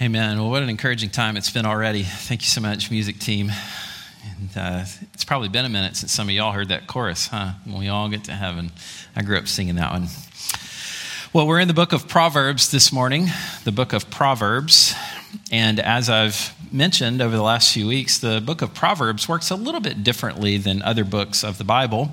Amen. Well, what an encouraging time it's been already. Thank you so much, music team. And uh, it's probably been a minute since some of y'all heard that chorus, huh? When we all get to heaven. I grew up singing that one. Well, we're in the book of Proverbs this morning, the book of Proverbs. And as I've mentioned over the last few weeks, the book of Proverbs works a little bit differently than other books of the Bible.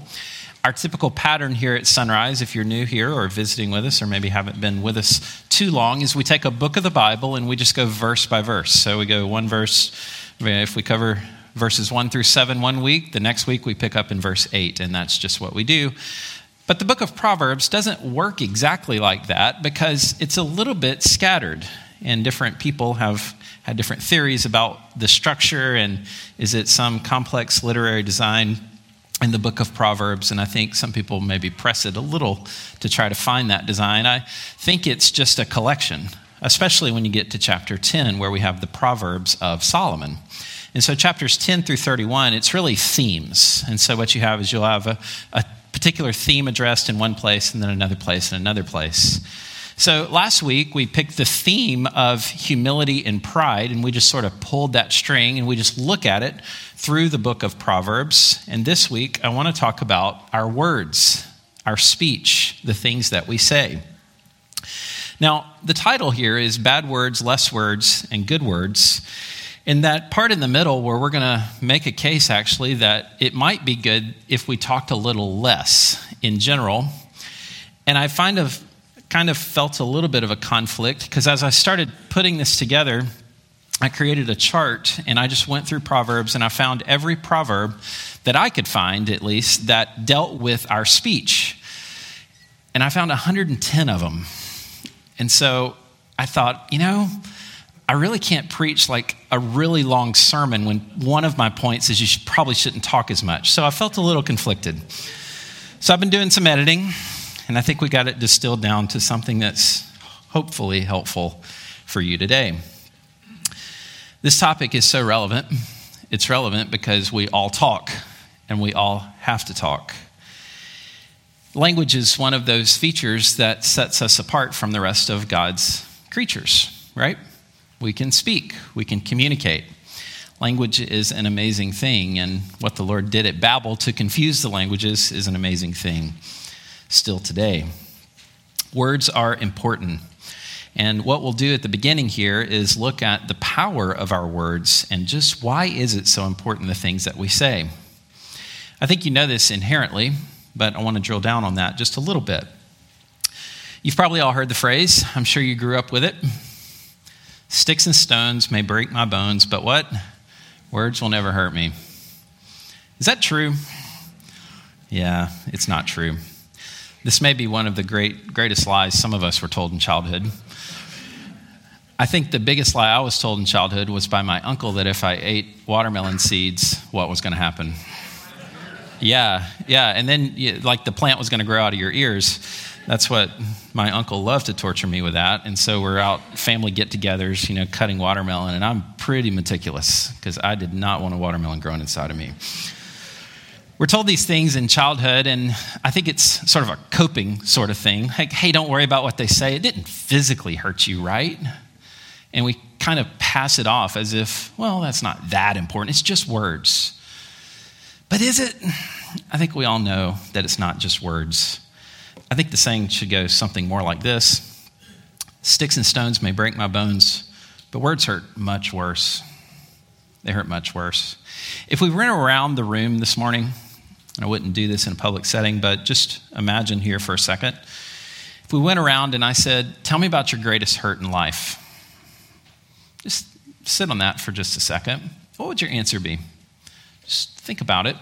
Our typical pattern here at Sunrise, if you're new here or visiting with us or maybe haven't been with us too long, is we take a book of the Bible and we just go verse by verse. So we go one verse, if we cover verses 1 through 7 one week, the next week we pick up in verse 8, and that's just what we do. But the book of Proverbs doesn't work exactly like that because it's a little bit scattered, and different people have had different theories about the structure and is it some complex literary design in the book of Proverbs, and I think some people maybe press it a little to try to find that design. I think it's just a collection, especially when you get to chapter 10, where we have the Proverbs of Solomon. And so, chapters 10 through 31, it's really themes. And so, what you have is you'll have a, a particular theme addressed in one place, and then another place, and another place. So, last week we picked the theme of humility and pride, and we just sort of pulled that string and we just look at it through the book of Proverbs. And this week, I want to talk about our words, our speech, the things that we say. Now, the title here is Bad Words, Less Words, and Good Words. In that part in the middle, where we're going to make a case actually that it might be good if we talked a little less in general. And I find of kind of felt a little bit of a conflict because as I started putting this together, I created a chart and I just went through Proverbs and I found every proverb that I could find, at least, that dealt with our speech. And I found 110 of them. And so I thought, you know, I really can't preach like a really long sermon when one of my points is you should, probably shouldn't talk as much. So I felt a little conflicted. So I've been doing some editing, and I think we got it distilled down to something that's hopefully helpful for you today. This topic is so relevant. It's relevant because we all talk and we all have to talk. Language is one of those features that sets us apart from the rest of God's creatures, right? We can speak, we can communicate. Language is an amazing thing, and what the Lord did at Babel to confuse the languages is an amazing thing still today. Words are important. And what we'll do at the beginning here is look at the power of our words and just why is it so important the things that we say. I think you know this inherently, but I want to drill down on that just a little bit. You've probably all heard the phrase, I'm sure you grew up with it. Sticks and stones may break my bones, but what? Words will never hurt me. Is that true? Yeah, it's not true. This may be one of the great, greatest lies some of us were told in childhood. I think the biggest lie I was told in childhood was by my uncle that if I ate watermelon seeds, what was going to happen? Yeah, yeah. And then, like, the plant was going to grow out of your ears. That's what my uncle loved to torture me with that. And so we're out, family get togethers, you know, cutting watermelon. And I'm pretty meticulous because I did not want a watermelon growing inside of me. We're told these things in childhood, and I think it's sort of a coping sort of thing. Like, hey, don't worry about what they say. It didn't physically hurt you, right? and we kind of pass it off as if, well, that's not that important. It's just words. But is it? I think we all know that it's not just words. I think the saying should go something more like this Sticks and stones may break my bones, but words hurt much worse. They hurt much worse. If we ran around the room this morning, I wouldn't do this in a public setting, but just imagine here for a second. If we went around and I said, Tell me about your greatest hurt in life. Just sit on that for just a second. What would your answer be? Just think about it.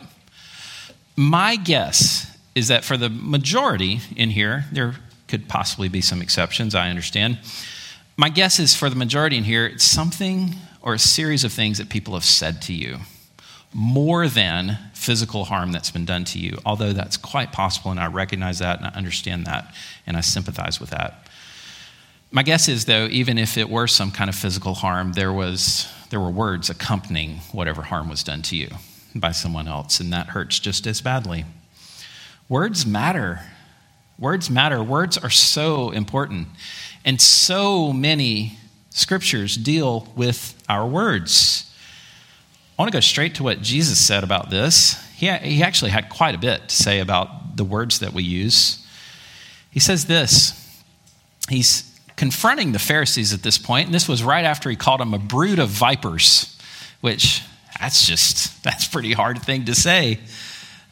My guess is that for the majority in here, there could possibly be some exceptions, I understand. My guess is for the majority in here, it's something or a series of things that people have said to you more than physical harm that's been done to you, although that's quite possible, and I recognize that and I understand that and I sympathize with that. My guess is, though, even if it were some kind of physical harm, there, was, there were words accompanying whatever harm was done to you by someone else, and that hurts just as badly. Words matter. Words matter. Words are so important. And so many scriptures deal with our words. I want to go straight to what Jesus said about this. He, he actually had quite a bit to say about the words that we use. He says this He's confronting the Pharisees at this point, and this was right after he called them a brood of vipers, which that's just, that's pretty hard thing to say,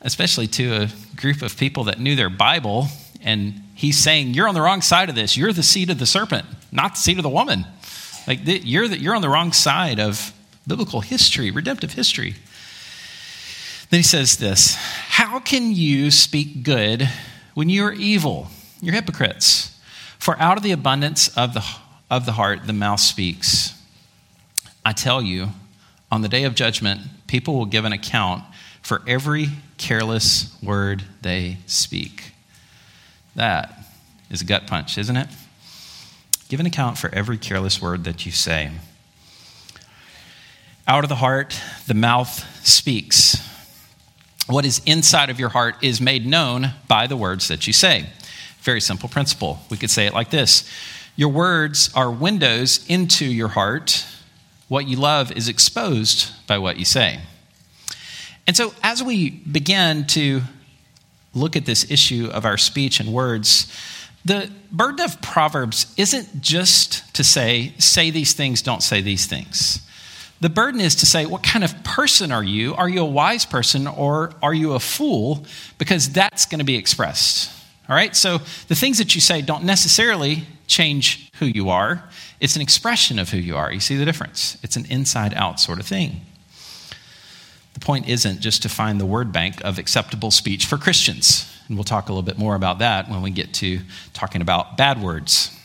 especially to a group of people that knew their Bible. And he's saying, You're on the wrong side of this. You're the seed of the serpent, not the seed of the woman. Like, you're, the, you're on the wrong side of biblical history, redemptive history. Then he says this How can you speak good when you are evil? You're hypocrites. For out of the abundance of the, of the heart, the mouth speaks. I tell you, on the day of judgment, people will give an account for every careless word they speak. That is a gut punch, isn't it? Give an account for every careless word that you say. Out of the heart, the mouth speaks. What is inside of your heart is made known by the words that you say. Very simple principle. We could say it like this Your words are windows into your heart. What you love is exposed by what you say. And so, as we begin to look at this issue of our speech and words, the burden of Proverbs isn't just to say, say these things, don't say these things. The burden is to say, what kind of person are you? Are you a wise person or are you a fool? Because that's going to be expressed. All right? So the things that you say don't necessarily change who you are, it's an expression of who you are. You see the difference? It's an inside out sort of thing. The point isn't just to find the word bank of acceptable speech for Christians. And we'll talk a little bit more about that when we get to talking about bad words.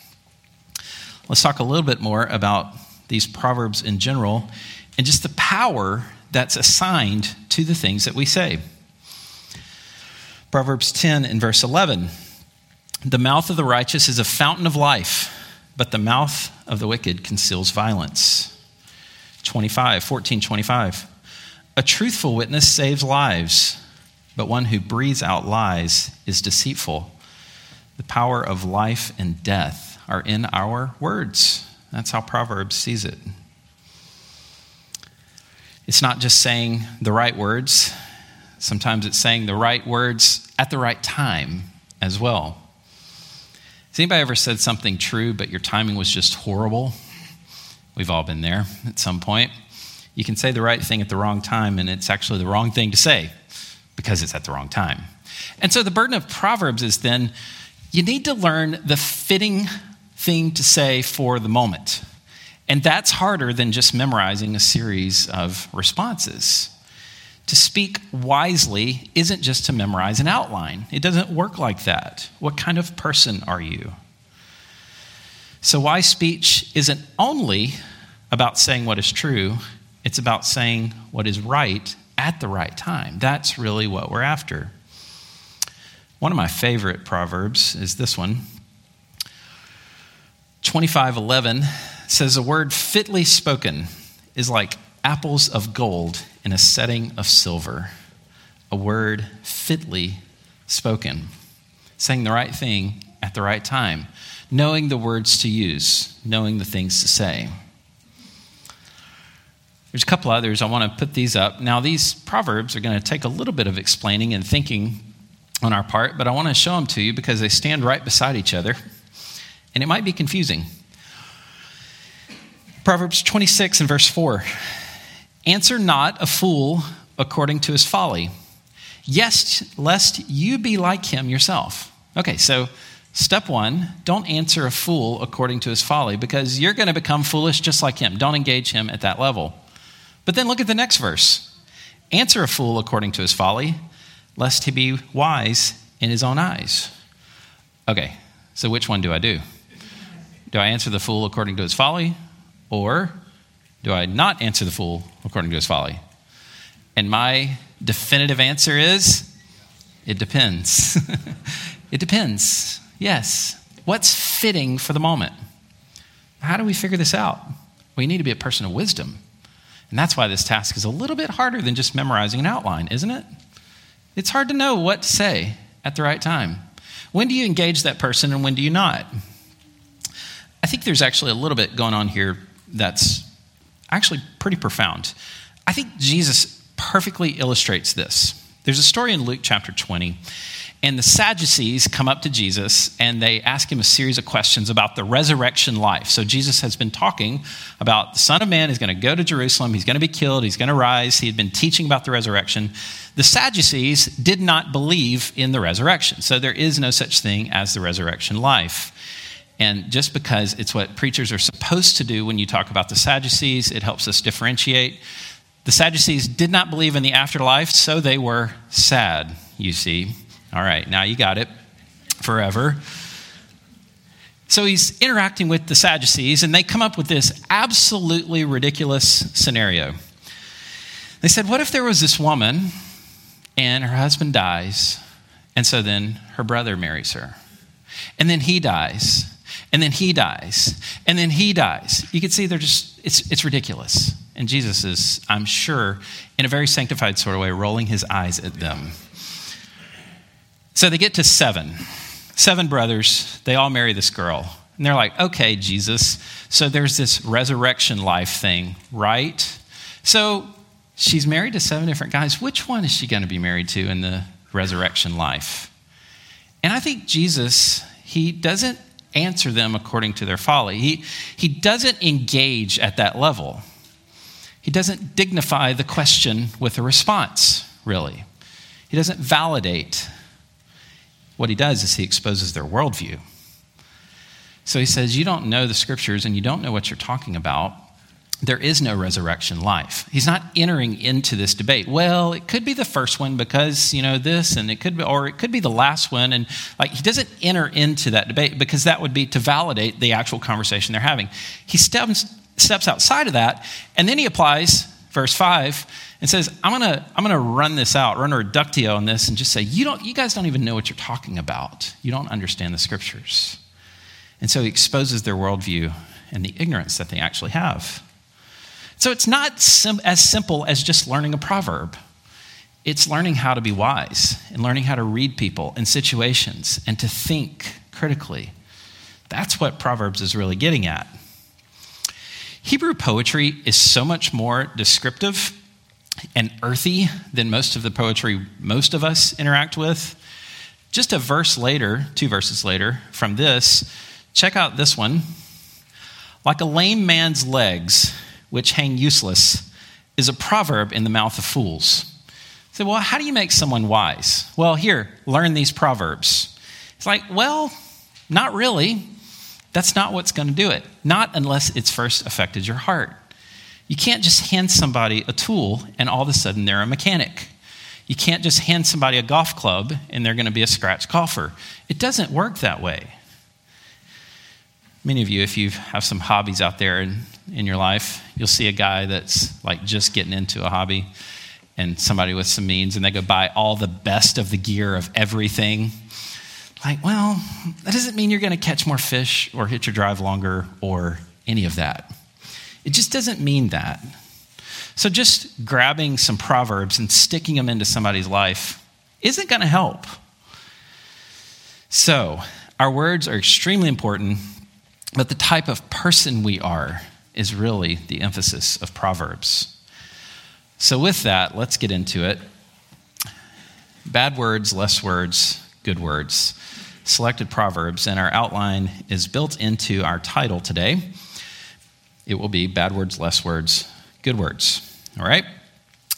Let's talk a little bit more about these proverbs in general, and just the power that's assigned to the things that we say. Proverbs 10 and verse 11 The mouth of the righteous is a fountain of life, but the mouth of the wicked conceals violence. 25, 14, 25. A truthful witness saves lives, but one who breathes out lies is deceitful. The power of life and death are in our words. That's how Proverbs sees it. It's not just saying the right words, sometimes it's saying the right words at the right time as well. Has anybody ever said something true, but your timing was just horrible? We've all been there at some point. You can say the right thing at the wrong time, and it's actually the wrong thing to say because it's at the wrong time. And so the burden of Proverbs is then you need to learn the fitting thing to say for the moment. And that's harder than just memorizing a series of responses. To speak wisely isn't just to memorize an outline, it doesn't work like that. What kind of person are you? So, wise speech isn't only about saying what is true, it's about saying what is right at the right time. That's really what we're after. One of my favorite proverbs is this one 25:11 says a word fitly spoken is like apples of gold in a setting of silver. A word fitly spoken, saying the right thing at the right time, knowing the words to use, knowing the things to say. There's a couple others. I want to put these up. Now, these proverbs are going to take a little bit of explaining and thinking on our part, but I want to show them to you because they stand right beside each other and it might be confusing. Proverbs 26 and verse 4 Answer not a fool according to his folly, yes, lest you be like him yourself. Okay, so step one don't answer a fool according to his folly because you're going to become foolish just like him. Don't engage him at that level. But then look at the next verse Answer a fool according to his folly, lest he be wise in his own eyes. Okay, so which one do I do? Do I answer the fool according to his folly? Or do I not answer the fool according to his folly? And my definitive answer is it depends. it depends. Yes. What's fitting for the moment? How do we figure this out? We need to be a person of wisdom. And that's why this task is a little bit harder than just memorizing an outline, isn't it? It's hard to know what to say at the right time. When do you engage that person and when do you not? I think there's actually a little bit going on here that's actually pretty profound. I think Jesus perfectly illustrates this. There's a story in Luke chapter 20, and the Sadducees come up to Jesus and they ask him a series of questions about the resurrection life. So Jesus has been talking about the Son of Man is going to go to Jerusalem, he's going to be killed, he's going to rise. He had been teaching about the resurrection. The Sadducees did not believe in the resurrection. So there is no such thing as the resurrection life. And just because it's what preachers are supposed to do when you talk about the Sadducees, it helps us differentiate. The Sadducees did not believe in the afterlife, so they were sad, you see. All right, now you got it forever. So he's interacting with the Sadducees, and they come up with this absolutely ridiculous scenario. They said, What if there was this woman and her husband dies, and so then her brother marries her? And then he dies, and then he dies, and then he dies. You can see they're just, it's, it's ridiculous. And Jesus is, I'm sure, in a very sanctified sort of way, rolling his eyes at them. So they get to seven. Seven brothers, they all marry this girl. And they're like, okay, Jesus, so there's this resurrection life thing, right? So she's married to seven different guys. Which one is she going to be married to in the resurrection life? And I think Jesus, he doesn't answer them according to their folly. He, he doesn't engage at that level. He doesn't dignify the question with a response, really. He doesn't validate what he does is he exposes their worldview. So he says, You don't know the scriptures and you don't know what you're talking about. There is no resurrection life. He's not entering into this debate. Well, it could be the first one because, you know, this, and it could be, or it could be the last one. And like, he doesn't enter into that debate because that would be to validate the actual conversation they're having. He steps, steps outside of that, and then he applies verse 5 and says, I'm going to I'm going to run this out, run a reductio on this, and just say, you, don't, you guys don't even know what you're talking about. You don't understand the scriptures. And so he exposes their worldview and the ignorance that they actually have. So it's not sim- as simple as just learning a proverb. It's learning how to be wise and learning how to read people and situations and to think critically. That's what Proverbs is really getting at. Hebrew poetry is so much more descriptive and earthy than most of the poetry most of us interact with. Just a verse later, two verses later from this, check out this one. Like a lame man's legs, which hang useless, is a proverb in the mouth of fools. So, well, how do you make someone wise? Well, here, learn these proverbs. It's like, well, not really. That's not what's going to do it. Not unless it's first affected your heart. You can't just hand somebody a tool and all of a sudden they're a mechanic. You can't just hand somebody a golf club and they're going to be a scratch golfer. It doesn't work that way. Many of you, if you have some hobbies out there in, in your life, you'll see a guy that's like just getting into a hobby and somebody with some means and they go buy all the best of the gear of everything. Like, well, that doesn't mean you're going to catch more fish or hit your drive longer or any of that. It just doesn't mean that. So, just grabbing some proverbs and sticking them into somebody's life isn't going to help. So, our words are extremely important, but the type of person we are is really the emphasis of Proverbs. So, with that, let's get into it. Bad words, less words, good words. Selected Proverbs, and our outline is built into our title today it will be bad words, less words, good words. All right?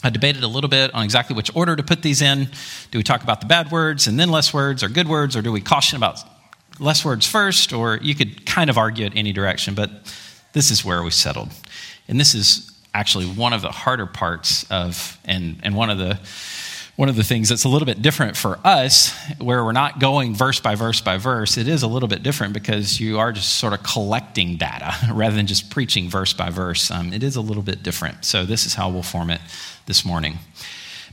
I debated a little bit on exactly which order to put these in. Do we talk about the bad words and then less words, or good words, or do we caution about less words first? Or you could kind of argue it any direction, but this is where we settled. And this is actually one of the harder parts of, and, and one of the one of the things that's a little bit different for us, where we're not going verse by verse by verse, it is a little bit different because you are just sort of collecting data rather than just preaching verse by verse. Um, it is a little bit different. So, this is how we'll form it this morning.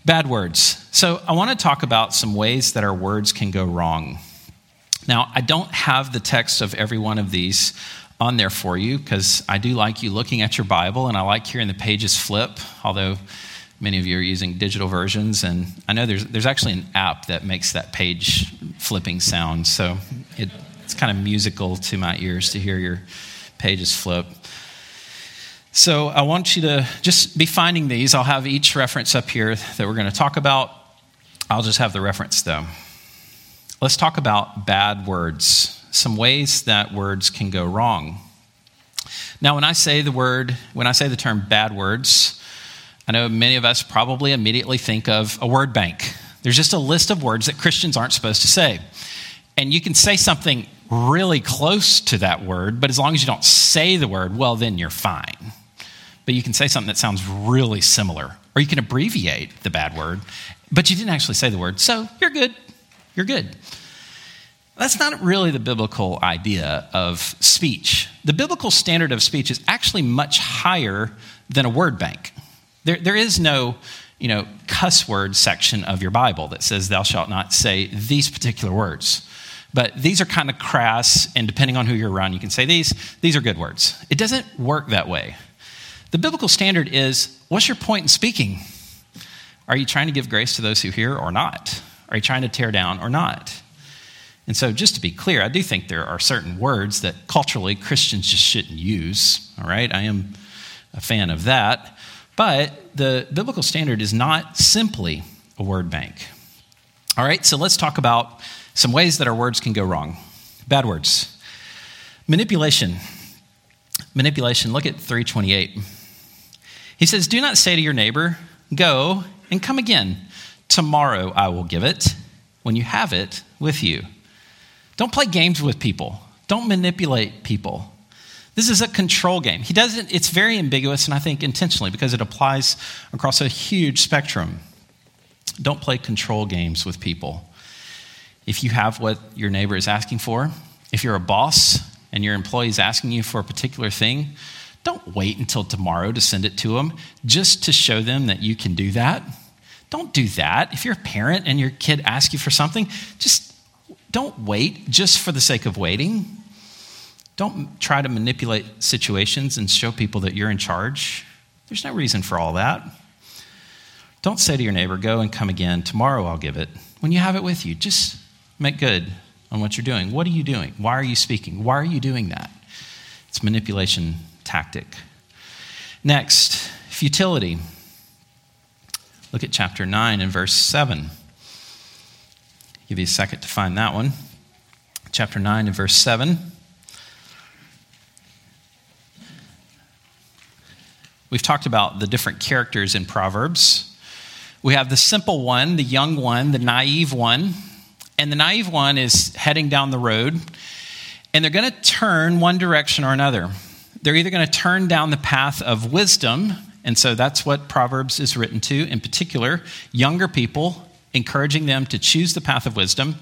Bad words. So, I want to talk about some ways that our words can go wrong. Now, I don't have the text of every one of these on there for you because I do like you looking at your Bible and I like hearing the pages flip, although Many of you are using digital versions, and I know there's, there's actually an app that makes that page flipping sound. So it, It's kind of musical to my ears to hear your pages flip. So I want you to just be finding these. I'll have each reference up here that we're going to talk about. I'll just have the reference though. Let's talk about bad words, some ways that words can go wrong. Now, when I say the word, when I say the term bad words, I know many of us probably immediately think of a word bank. There's just a list of words that Christians aren't supposed to say. And you can say something really close to that word, but as long as you don't say the word, well, then you're fine. But you can say something that sounds really similar, or you can abbreviate the bad word, but you didn't actually say the word, so you're good. You're good. That's not really the biblical idea of speech. The biblical standard of speech is actually much higher than a word bank. There, there is no you know, cuss word section of your Bible that says, Thou shalt not say these particular words. But these are kind of crass, and depending on who you're around, you can say these. These are good words. It doesn't work that way. The biblical standard is what's your point in speaking? Are you trying to give grace to those who hear or not? Are you trying to tear down or not? And so, just to be clear, I do think there are certain words that culturally Christians just shouldn't use. All right, I am a fan of that. But the biblical standard is not simply a word bank. All right, so let's talk about some ways that our words can go wrong. Bad words. Manipulation. Manipulation. Look at 328. He says, Do not say to your neighbor, Go and come again. Tomorrow I will give it when you have it with you. Don't play games with people. Don't manipulate people. This is a control game. He doesn't, it's very ambiguous, and I think intentionally because it applies across a huge spectrum. Don't play control games with people. If you have what your neighbor is asking for, if you're a boss and your employee is asking you for a particular thing, don't wait until tomorrow to send it to them just to show them that you can do that. Don't do that. If you're a parent and your kid asks you for something, just don't wait just for the sake of waiting. Don't try to manipulate situations and show people that you're in charge. There's no reason for all that. Don't say to your neighbor, Go and come again. Tomorrow I'll give it. When you have it with you, just make good on what you're doing. What are you doing? Why are you speaking? Why are you doing that? It's manipulation tactic. Next, futility. Look at chapter 9 and verse 7. Give you a second to find that one. Chapter 9 and verse 7. We've talked about the different characters in Proverbs. We have the simple one, the young one, the naive one. And the naive one is heading down the road, and they're going to turn one direction or another. They're either going to turn down the path of wisdom, and so that's what Proverbs is written to, in particular, younger people, encouraging them to choose the path of wisdom.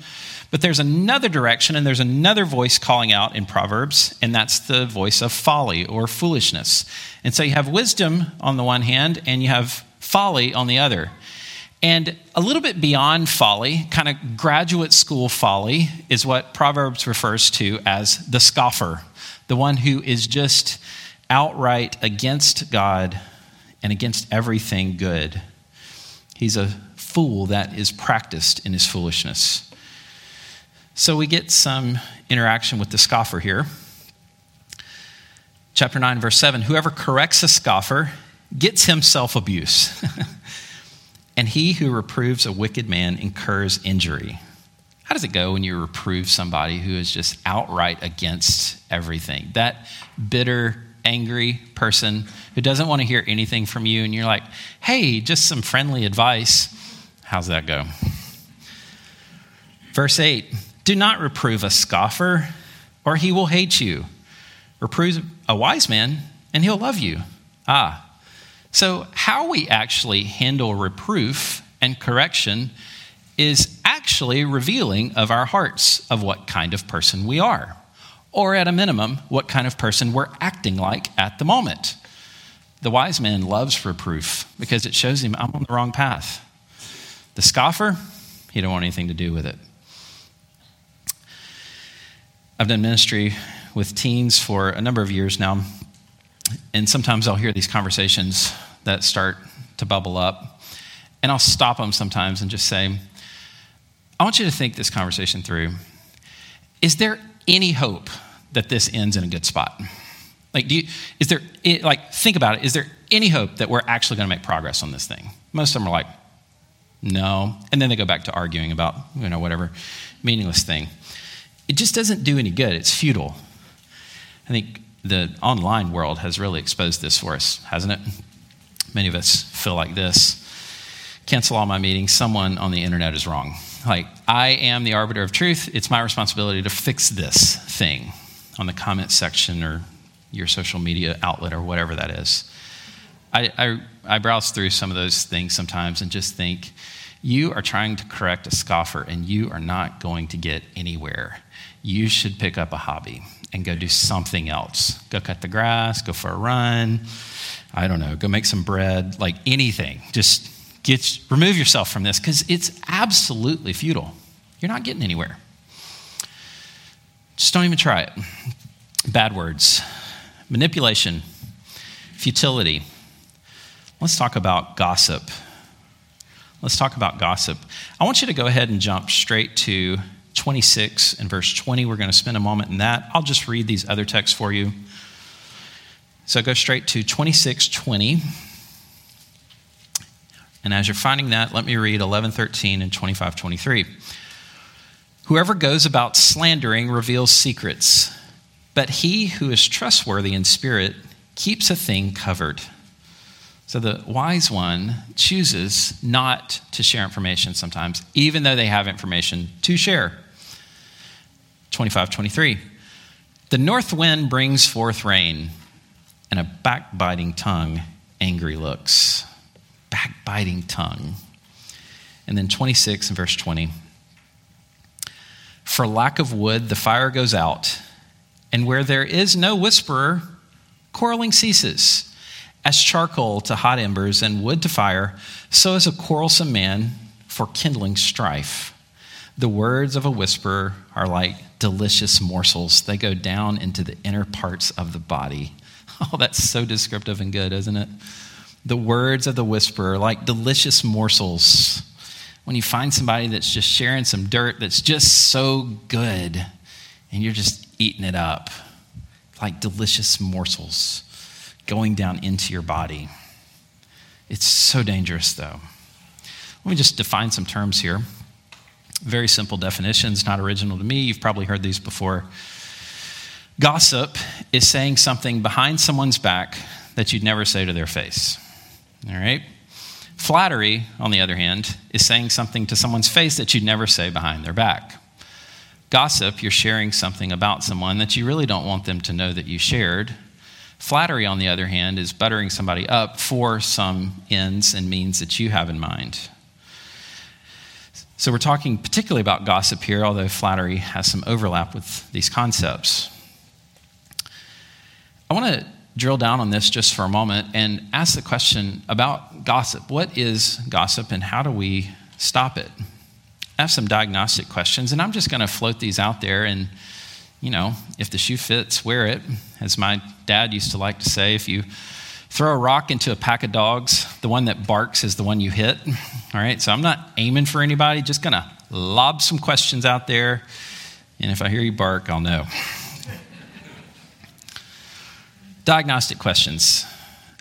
But there's another direction, and there's another voice calling out in Proverbs, and that's the voice of folly or foolishness. And so you have wisdom on the one hand, and you have folly on the other. And a little bit beyond folly, kind of graduate school folly, is what Proverbs refers to as the scoffer, the one who is just outright against God and against everything good. He's a fool that is practiced in his foolishness. So we get some interaction with the scoffer here. Chapter 9, verse 7 Whoever corrects a scoffer gets himself abuse, and he who reproves a wicked man incurs injury. How does it go when you reprove somebody who is just outright against everything? That bitter, angry person who doesn't want to hear anything from you, and you're like, hey, just some friendly advice. How's that go? Verse 8 do not reprove a scoffer, or he will hate you. Reprove a wise man, and he'll love you. Ah, so how we actually handle reproof and correction is actually revealing of our hearts of what kind of person we are, or at a minimum, what kind of person we're acting like at the moment. The wise man loves reproof because it shows him I'm on the wrong path. The scoffer, he don't want anything to do with it. I've done ministry with teens for a number of years now, and sometimes I'll hear these conversations that start to bubble up, and I'll stop them sometimes and just say, I want you to think this conversation through. Is there any hope that this ends in a good spot? Like, do you, is there, like, think about it. Is there any hope that we're actually going to make progress on this thing? Most of them are like, no. And then they go back to arguing about, you know, whatever meaningless thing. It just doesn't do any good. It's futile. I think the online world has really exposed this for us, hasn't it? Many of us feel like this cancel all my meetings. Someone on the internet is wrong. Like, I am the arbiter of truth. It's my responsibility to fix this thing on the comment section or your social media outlet or whatever that is. I, I, I browse through some of those things sometimes and just think, you are trying to correct a scoffer and you are not going to get anywhere. You should pick up a hobby and go do something else. Go cut the grass, go for a run. I don't know, go make some bread, like anything. Just get, remove yourself from this because it's absolutely futile. You're not getting anywhere. Just don't even try it. Bad words, manipulation, futility. Let's talk about gossip. Let's talk about gossip. I want you to go ahead and jump straight to 26 and verse 20. We're going to spend a moment in that. I'll just read these other texts for you. So go straight to 26 20. And as you're finding that, let me read 11 13 and 25 23. Whoever goes about slandering reveals secrets, but he who is trustworthy in spirit keeps a thing covered. So the wise one chooses not to share information sometimes, even though they have information to share. 25 23. The north wind brings forth rain, and a backbiting tongue, angry looks. Backbiting tongue. And then 26 and verse 20. For lack of wood, the fire goes out, and where there is no whisperer, quarreling ceases. As charcoal to hot embers and wood to fire, so is a quarrelsome man for kindling strife. The words of a whisperer are like delicious morsels, they go down into the inner parts of the body. Oh, that's so descriptive and good, isn't it? The words of the whisperer, like delicious morsels. When you find somebody that's just sharing some dirt that's just so good, and you're just eating it up, like delicious morsels going down into your body. It's so dangerous, though. Let me just define some terms here. Very simple definitions, not original to me. You've probably heard these before. Gossip is saying something behind someone's back that you'd never say to their face. All right? Flattery, on the other hand, is saying something to someone's face that you'd never say behind their back. Gossip, you're sharing something about someone that you really don't want them to know that you shared, Flattery, on the other hand, is buttering somebody up for some ends and means that you have in mind. So, we're talking particularly about gossip here, although flattery has some overlap with these concepts. I want to drill down on this just for a moment and ask the question about gossip. What is gossip and how do we stop it? I have some diagnostic questions, and I'm just going to float these out there and you know, if the shoe fits, wear it. As my dad used to like to say, if you throw a rock into a pack of dogs, the one that barks is the one you hit. All right, so I'm not aiming for anybody, just gonna lob some questions out there. And if I hear you bark, I'll know. Diagnostic questions.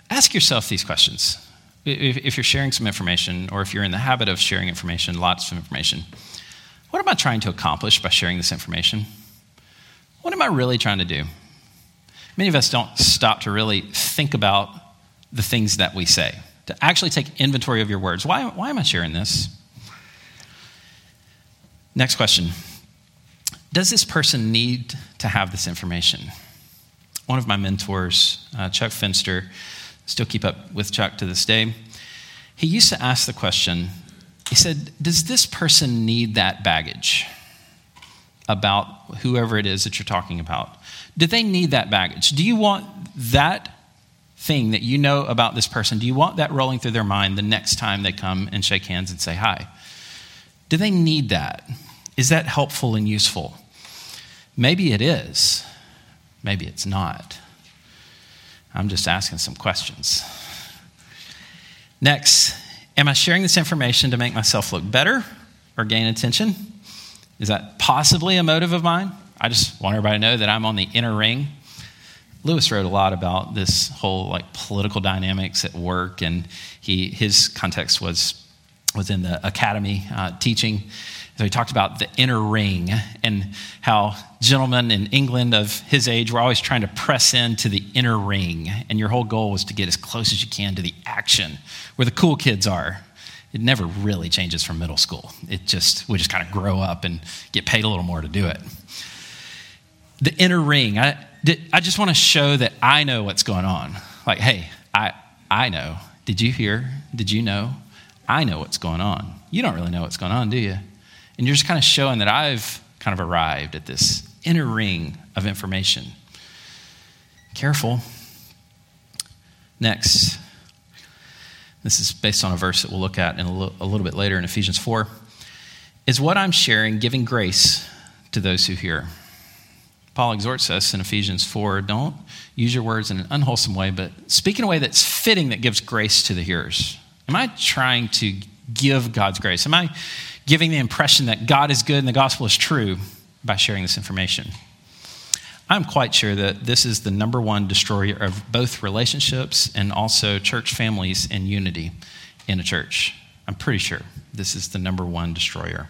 Ask yourself these questions. If you're sharing some information, or if you're in the habit of sharing information, lots of information, what am I trying to accomplish by sharing this information? What am I really trying to do? Many of us don't stop to really think about the things that we say, to actually take inventory of your words. Why, why am I sharing this? Next question Does this person need to have this information? One of my mentors, uh, Chuck Finster, still keep up with Chuck to this day, he used to ask the question he said, Does this person need that baggage? about whoever it is that you're talking about? Do they need that baggage? Do you want that thing that you know about this person? Do you want that rolling through their mind the next time they come and shake hands and say hi? Do they need that? Is that helpful and useful? Maybe it is. Maybe it's not. I'm just asking some questions. Next, am I sharing this information to make myself look better or gain attention? Is that possibly a motive of mine? I just want everybody to know that I'm on the inner ring. Lewis wrote a lot about this whole like political dynamics at work, and he his context was was in the academy uh, teaching. So he talked about the inner ring and how gentlemen in England of his age were always trying to press into the inner ring, and your whole goal was to get as close as you can to the action where the cool kids are. It never really changes from middle school. It just we just kind of grow up and get paid a little more to do it. The inner ring. I, I just want to show that I know what's going on. Like, hey, I I know. Did you hear? Did you know? I know what's going on. You don't really know what's going on, do you? And you're just kind of showing that I've kind of arrived at this inner ring of information. Careful. Next, this is based on a verse that we'll look at in a, little, a little bit later in Ephesians 4. Is what I'm sharing giving grace to those who hear? Paul exhorts us in Ephesians 4 don't use your words in an unwholesome way, but speak in a way that's fitting that gives grace to the hearers. Am I trying to give God's grace? Am I giving the impression that God is good and the gospel is true by sharing this information? I'm quite sure that this is the number one destroyer of both relationships and also church families and unity in a church. I'm pretty sure this is the number one destroyer.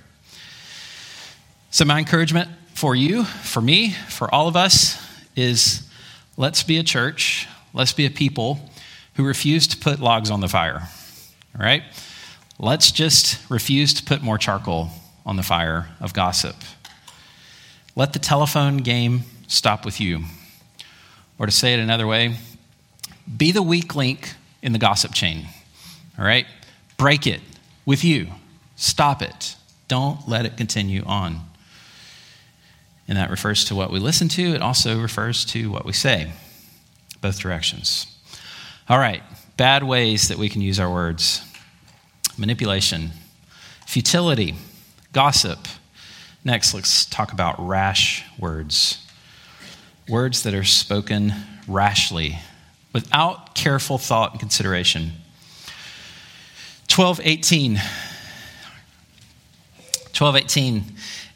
So, my encouragement for you, for me, for all of us is let's be a church, let's be a people who refuse to put logs on the fire. All right? Let's just refuse to put more charcoal on the fire of gossip. Let the telephone game stop with you. Or to say it another way, be the weak link in the gossip chain. All right? Break it with you. Stop it. Don't let it continue on. And that refers to what we listen to, it also refers to what we say, both directions. All right, bad ways that we can use our words manipulation, futility, gossip. Next, let's talk about rash words. Words that are spoken rashly, without careful thought and consideration. 1218. 1218.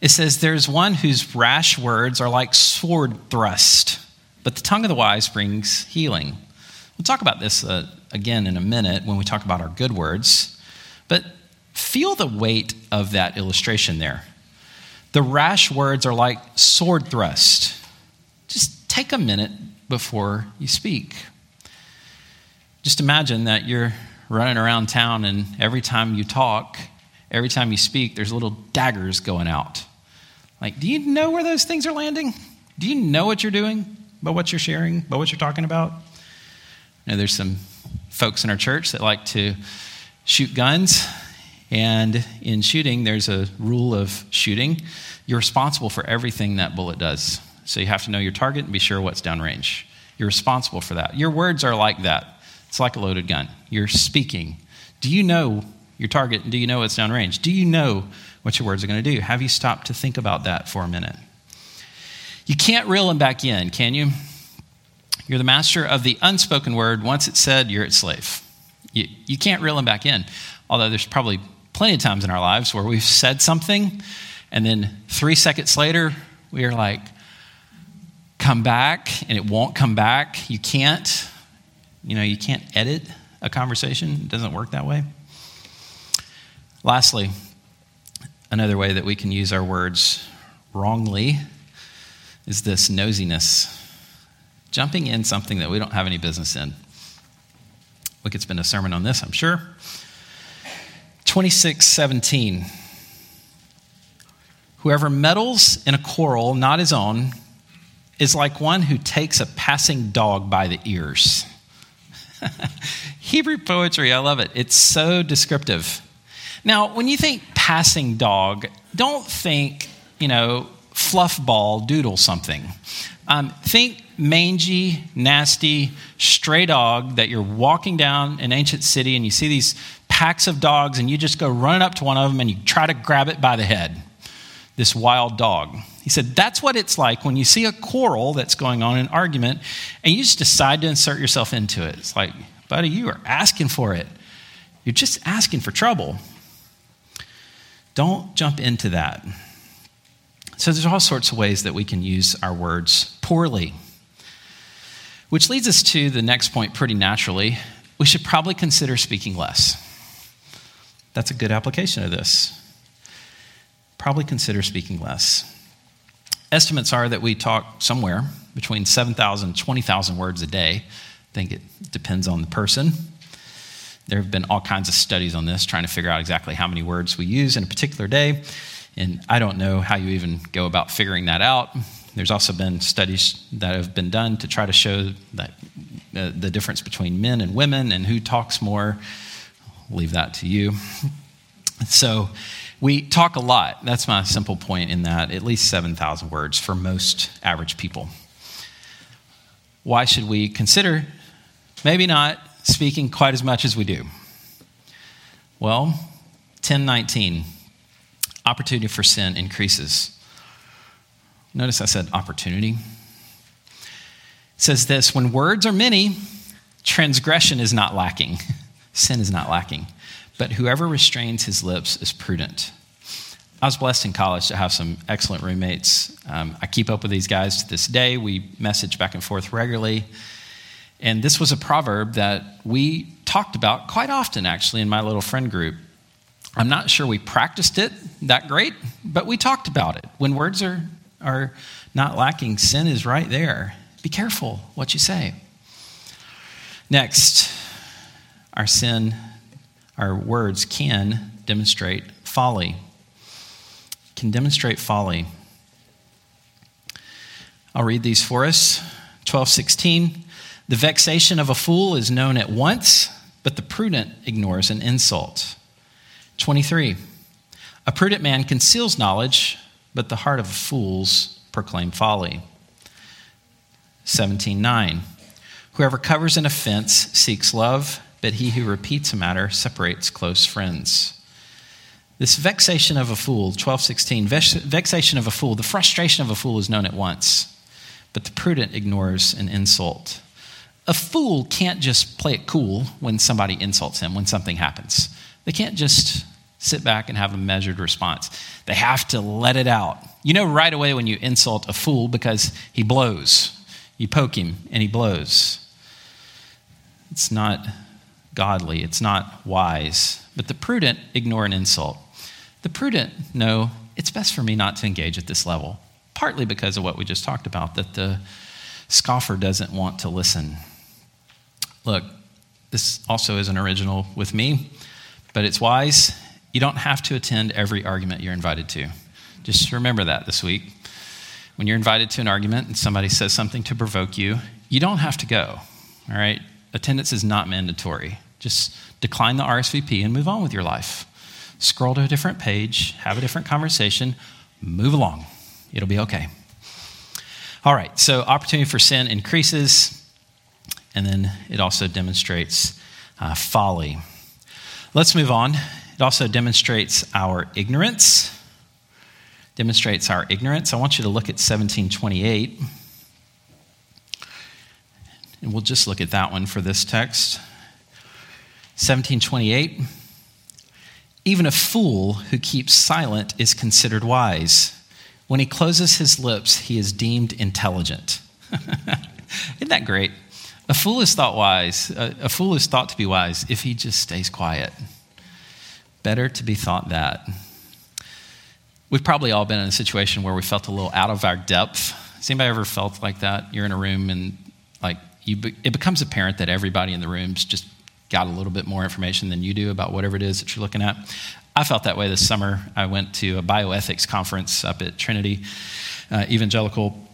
It says, There's one whose rash words are like sword thrust, but the tongue of the wise brings healing. We'll talk about this uh, again in a minute when we talk about our good words. But feel the weight of that illustration there. The rash words are like sword thrust. Just take a minute before you speak. Just imagine that you're running around town, and every time you talk, every time you speak, there's little daggers going out. Like, do you know where those things are landing? Do you know what you're doing, about what you're sharing, about what you're talking about? I know there's some folks in our church that like to shoot guns. And in shooting, there's a rule of shooting. You're responsible for everything that bullet does. So you have to know your target and be sure what's downrange. You're responsible for that. Your words are like that. It's like a loaded gun. You're speaking. Do you know your target and do you know what's downrange? Do you know what your words are going to do? Have you stopped to think about that for a minute? You can't reel them back in, can you? You're the master of the unspoken word. Once it's said, you're its slave. You, you can't reel them back in. Although there's probably plenty of times in our lives where we've said something and then three seconds later we are like, come back and it won't come back. You can't, you know, you can't edit a conversation. It doesn't work that way. Lastly, another way that we can use our words wrongly is this nosiness. Jumping in something that we don't have any business in. We could spend a sermon on this, I'm sure. 2617. Whoever meddles in a quarrel not his own is like one who takes a passing dog by the ears. Hebrew poetry, I love it. It's so descriptive. Now, when you think passing dog, don't think, you know, fluff ball doodle something. Um, think mangy, nasty, stray dog that you're walking down an ancient city and you see these packs of dogs and you just go running up to one of them and you try to grab it by the head. This wild dog. He said, That's what it's like when you see a quarrel that's going on, an argument, and you just decide to insert yourself into it. It's like, buddy, you are asking for it. You're just asking for trouble. Don't jump into that. So there's all sorts of ways that we can use our words poorly. Which leads us to the next point pretty naturally. We should probably consider speaking less. That's a good application of this. Probably consider speaking less. Estimates are that we talk somewhere between 7,000 and 20,000 words a day. I think it depends on the person. There have been all kinds of studies on this, trying to figure out exactly how many words we use in a particular day. And I don't know how you even go about figuring that out. There's also been studies that have been done to try to show that uh, the difference between men and women and who talks more. I'll leave that to you. So, we talk a lot. That's my simple point in that, at least 7,000 words for most average people. Why should we consider maybe not speaking quite as much as we do? Well, 1019, opportunity for sin increases. Notice I said opportunity. It says this when words are many, transgression is not lacking, sin is not lacking. But whoever restrains his lips is prudent. I was blessed in college to have some excellent roommates. Um, I keep up with these guys to this day. We message back and forth regularly. And this was a proverb that we talked about quite often, actually, in my little friend group. I'm not sure we practiced it that great, but we talked about it. When words are are not lacking, sin is right there. Be careful what you say. Next, our sin, our words can demonstrate folly. Can demonstrate folly. I'll read these for us. 1216. The vexation of a fool is known at once, but the prudent ignores an insult. 23. A prudent man conceals knowledge, but the heart of fools proclaim folly. 17:9 Whoever covers an offense seeks love, but he who repeats a matter separates close friends. This vexation of a fool, 1216, vexation of a fool, the frustration of a fool is known at once, but the prudent ignores an insult. A fool can't just play it cool when somebody insults him, when something happens. They can't just sit back and have a measured response. They have to let it out. You know right away when you insult a fool because he blows. You poke him and he blows. It's not godly, it's not wise. But the prudent ignore an insult. The prudent know it's best for me not to engage at this level, partly because of what we just talked about, that the scoffer doesn't want to listen. Look, this also isn't original with me, but it's wise you don't have to attend every argument you're invited to. Just remember that this week. When you're invited to an argument and somebody says something to provoke you, you don't have to go. All right? Attendance is not mandatory. Just decline the RSVP and move on with your life. Scroll to a different page, have a different conversation, move along. It'll be okay. All right, so opportunity for sin increases, and then it also demonstrates uh, folly. Let's move on it also demonstrates our ignorance. Demonstrates our ignorance. I want you to look at 1728. And we'll just look at that one for this text. 1728. Even a fool who keeps silent is considered wise. When he closes his lips, he is deemed intelligent. Isn't that great? A fool is thought wise. Uh, a, fool is thought to be wise if he just stays quiet. Better to be thought that. We've probably all been in a situation where we felt a little out of our depth. Has anybody ever felt like that? You're in a room and like you, it becomes apparent that everybody in the room's just got a little bit more information than you do about whatever it is that you're looking at. I felt that way this summer. I went to a bioethics conference up at Trinity uh, Evangelical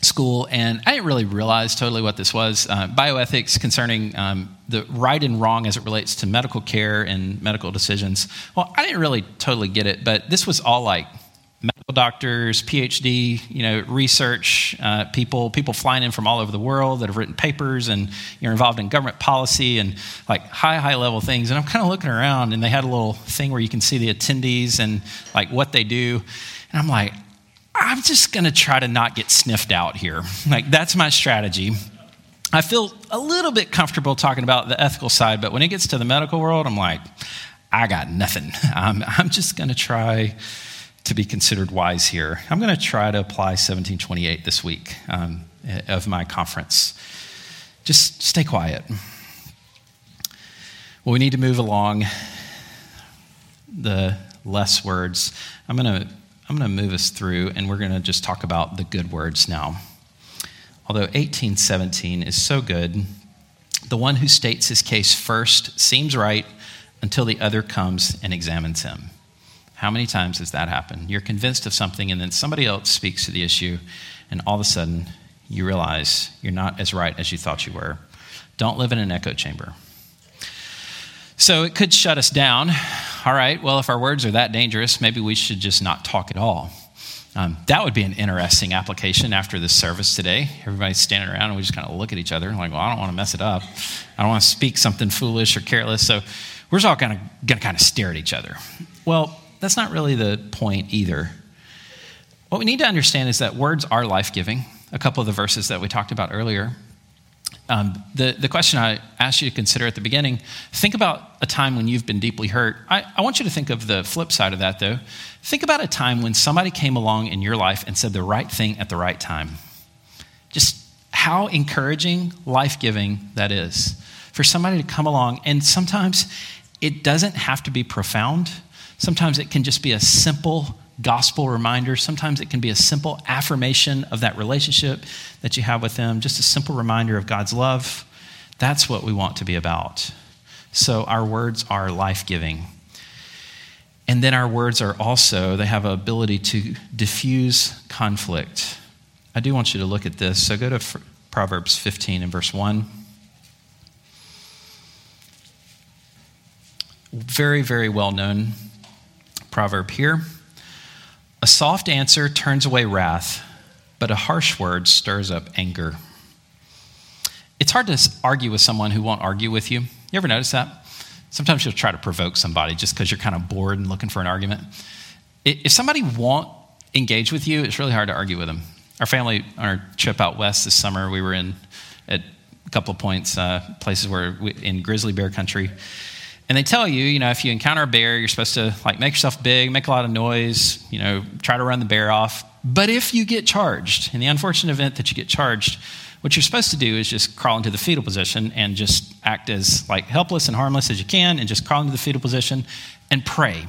school, and I didn't really realize totally what this was. Uh, bioethics concerning um, the right and wrong as it relates to medical care and medical decisions. Well, I didn't really totally get it, but this was all like medical doctors, PhD, you know, research uh, people, people flying in from all over the world that have written papers, and you're involved in government policy and like high, high level things. And I'm kind of looking around, and they had a little thing where you can see the attendees and like what they do, and I'm like, I'm just going to try to not get sniffed out here. Like, that's my strategy. I feel a little bit comfortable talking about the ethical side, but when it gets to the medical world, I'm like, I got nothing. I'm, I'm just going to try to be considered wise here. I'm going to try to apply 1728 this week um, of my conference. Just stay quiet. Well, we need to move along the less words. I'm going to I'm going to move us through and we're going to just talk about the good words now. Although 1817 is so good, the one who states his case first seems right until the other comes and examines him. How many times has that happened? You're convinced of something, and then somebody else speaks to the issue, and all of a sudden you realize you're not as right as you thought you were. Don't live in an echo chamber. So it could shut us down. All right, well, if our words are that dangerous, maybe we should just not talk at all. Um, that would be an interesting application after this service today. Everybody's standing around and we just kind of look at each other like, well, I don't want to mess it up. I don't want to speak something foolish or careless. So we're just all kind of going to kind of stare at each other. Well, that's not really the point either. What we need to understand is that words are life giving. A couple of the verses that we talked about earlier. Um, the, the question I asked you to consider at the beginning think about a time when you've been deeply hurt. I, I want you to think of the flip side of that, though. Think about a time when somebody came along in your life and said the right thing at the right time. Just how encouraging, life giving that is for somebody to come along. And sometimes it doesn't have to be profound. Sometimes it can just be a simple gospel reminder. Sometimes it can be a simple affirmation of that relationship that you have with them, just a simple reminder of God's love. That's what we want to be about. So our words are life giving. And then our words are also, they have an ability to diffuse conflict. I do want you to look at this. So go to Proverbs 15 and verse 1. Very, very well known proverb here. A soft answer turns away wrath, but a harsh word stirs up anger. It's hard to argue with someone who won't argue with you. You ever notice that? Sometimes you'll try to provoke somebody just because you're kind of bored and looking for an argument. If somebody won't engage with you, it's really hard to argue with them. Our family, on our trip out west this summer, we were in at a couple of points, uh, places where we, in grizzly bear country, and they tell you, you know, if you encounter a bear, you're supposed to like make yourself big, make a lot of noise, you know, try to run the bear off. But if you get charged, in the unfortunate event that you get charged, what you're supposed to do is just crawl into the fetal position and just act as like helpless and harmless as you can, and just crawl into the fetal position and pray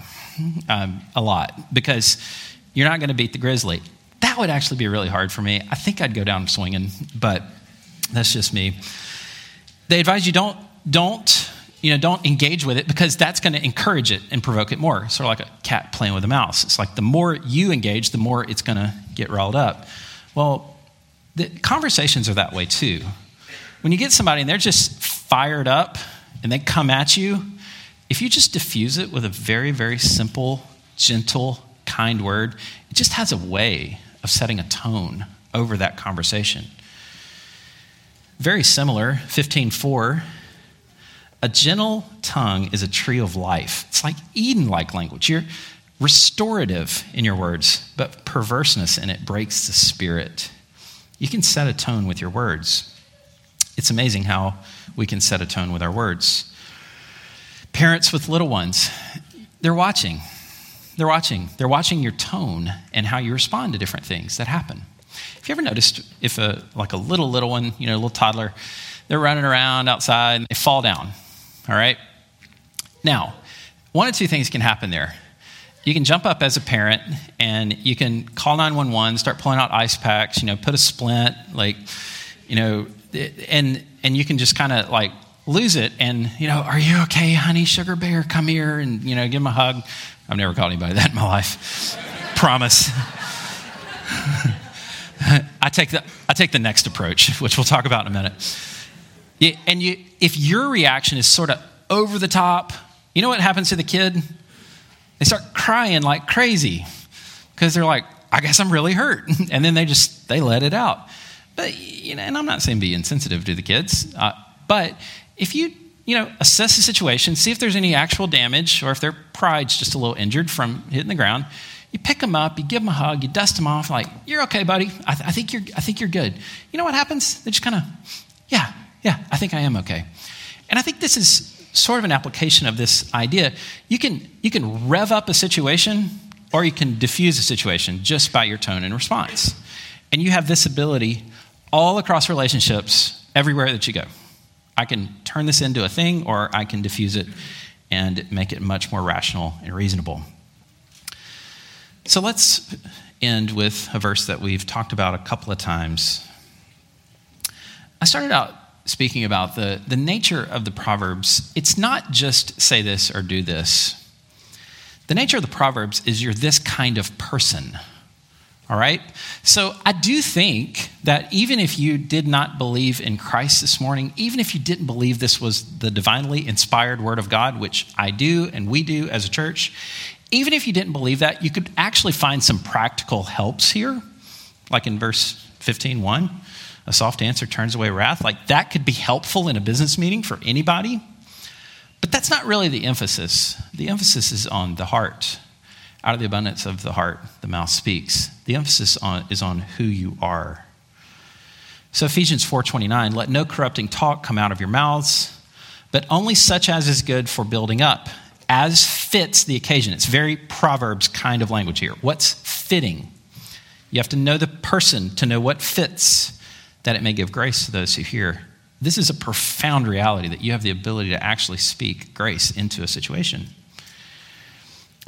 um, a lot because you're not going to beat the grizzly. That would actually be really hard for me. I think I'd go down swinging, but that's just me. They advise you don't don't you know, don't engage with it because that's going to encourage it and provoke it more. Sort of like a cat playing with a mouse. It's like the more you engage, the more it's going to get riled up. Well, the conversations are that way too. When you get somebody and they're just fired up and they come at you, if you just diffuse it with a very, very simple, gentle, kind word, it just has a way of setting a tone over that conversation. Very similar, 15:4 a gentle tongue is a tree of life. It's like Eden like language. You're restorative in your words, but perverseness in it breaks the spirit. You can set a tone with your words. It's amazing how we can set a tone with our words. Parents with little ones, they're watching. They're watching. They're watching your tone and how you respond to different things that happen. Have you ever noticed if a like a little little one, you know, a little toddler, they're running around outside and they fall down all right? Now, one of two things can happen there. You can jump up as a parent and you can call 911, start pulling out ice packs, you know, put a splint, like, you know, and and you can just kind of like lose it and you know are you okay honey? Sugar bear come here and you know give him a hug. I've never called anybody that in my life. Promise. I take the i take the next approach which we'll talk about in a minute and you, if your reaction is sort of over the top, you know what happens to the kid? They start crying like crazy because they're like, I guess I'm really hurt. And then they just, they let it out. But, you know, and I'm not saying be insensitive to the kids, uh, but if you, you know, assess the situation, see if there's any actual damage or if their pride's just a little injured from hitting the ground, you pick them up, you give them a hug, you dust them off, like, you're okay, buddy. I, th- I think, you're, I think you're good. You know what happens? They just kind of, yeah, yeah, I think I am okay. And I think this is sort of an application of this idea. You can, you can rev up a situation or you can diffuse a situation just by your tone and response. And you have this ability all across relationships, everywhere that you go. I can turn this into a thing, or I can diffuse it and make it much more rational and reasonable. So let's end with a verse that we've talked about a couple of times. I started out speaking about the, the nature of the Proverbs. It's not just say this or do this. The nature of the Proverbs is you're this kind of person. All right? So I do think that even if you did not believe in Christ this morning, even if you didn't believe this was the divinely inspired Word of God, which I do and we do as a church, even if you didn't believe that, you could actually find some practical helps here, like in verse 15 1. A soft answer turns away wrath. Like that could be helpful in a business meeting for anybody. But that's not really the emphasis. The emphasis is on the heart. Out of the abundance of the heart, the mouth speaks. The emphasis on, is on who you are. So Ephesians 4:29, let no corrupting talk come out of your mouths, but only such as is good for building up, as fits the occasion. It's very Proverbs kind of language here. What's fitting? You have to know the person to know what fits, that it may give grace to those who hear. This is a profound reality that you have the ability to actually speak grace into a situation.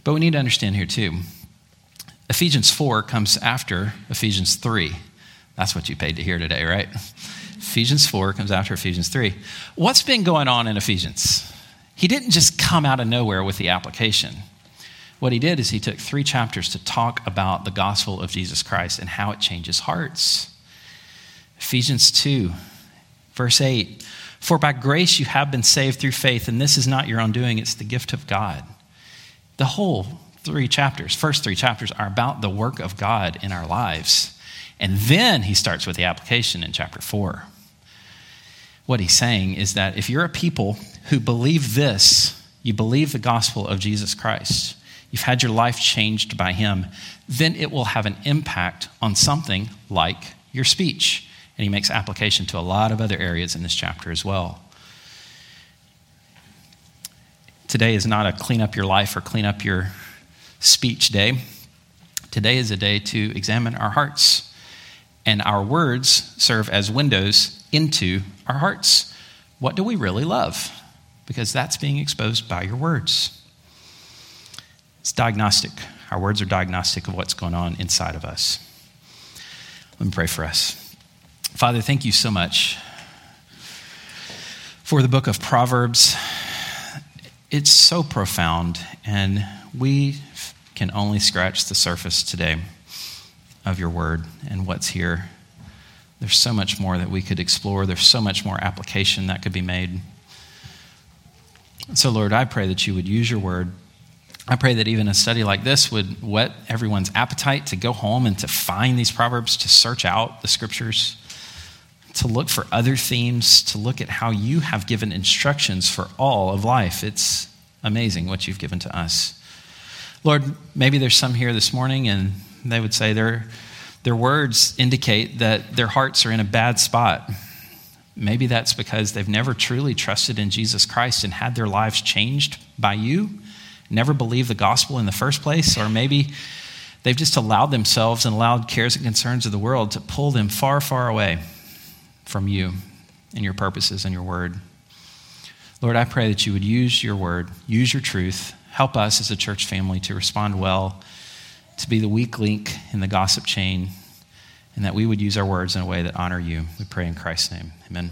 But we need to understand here too Ephesians 4 comes after Ephesians 3. That's what you paid to hear today, right? Ephesians 4 comes after Ephesians 3. What's been going on in Ephesians? He didn't just come out of nowhere with the application. What he did is he took three chapters to talk about the gospel of Jesus Christ and how it changes hearts. Ephesians 2, verse 8 For by grace you have been saved through faith, and this is not your own doing, it's the gift of God. The whole three chapters, first three chapters, are about the work of God in our lives. And then he starts with the application in chapter 4. What he's saying is that if you're a people who believe this, you believe the gospel of Jesus Christ, you've had your life changed by him, then it will have an impact on something like your speech. And he makes application to a lot of other areas in this chapter as well. Today is not a clean up your life or clean up your speech day. Today is a day to examine our hearts, and our words serve as windows into our hearts. What do we really love? Because that's being exposed by your words. It's diagnostic. Our words are diagnostic of what's going on inside of us. Let me pray for us. Father, thank you so much for the book of Proverbs it's so profound, and we can only scratch the surface today of your word and what's here. There's so much more that we could explore, there's so much more application that could be made. So, Lord, I pray that you would use your word. I pray that even a study like this would whet everyone's appetite to go home and to find these proverbs, to search out the scriptures to look for other themes, to look at how you have given instructions for all of life. It's amazing what you've given to us. Lord, maybe there's some here this morning and they would say their, their words indicate that their hearts are in a bad spot. Maybe that's because they've never truly trusted in Jesus Christ and had their lives changed by you, never believed the gospel in the first place, or maybe they've just allowed themselves and allowed cares and concerns of the world to pull them far, far away from you and your purposes and your word. Lord, I pray that you would use your word, use your truth, help us as a church family to respond well, to be the weak link in the gossip chain, and that we would use our words in a way that honor you. We pray in Christ's name. Amen.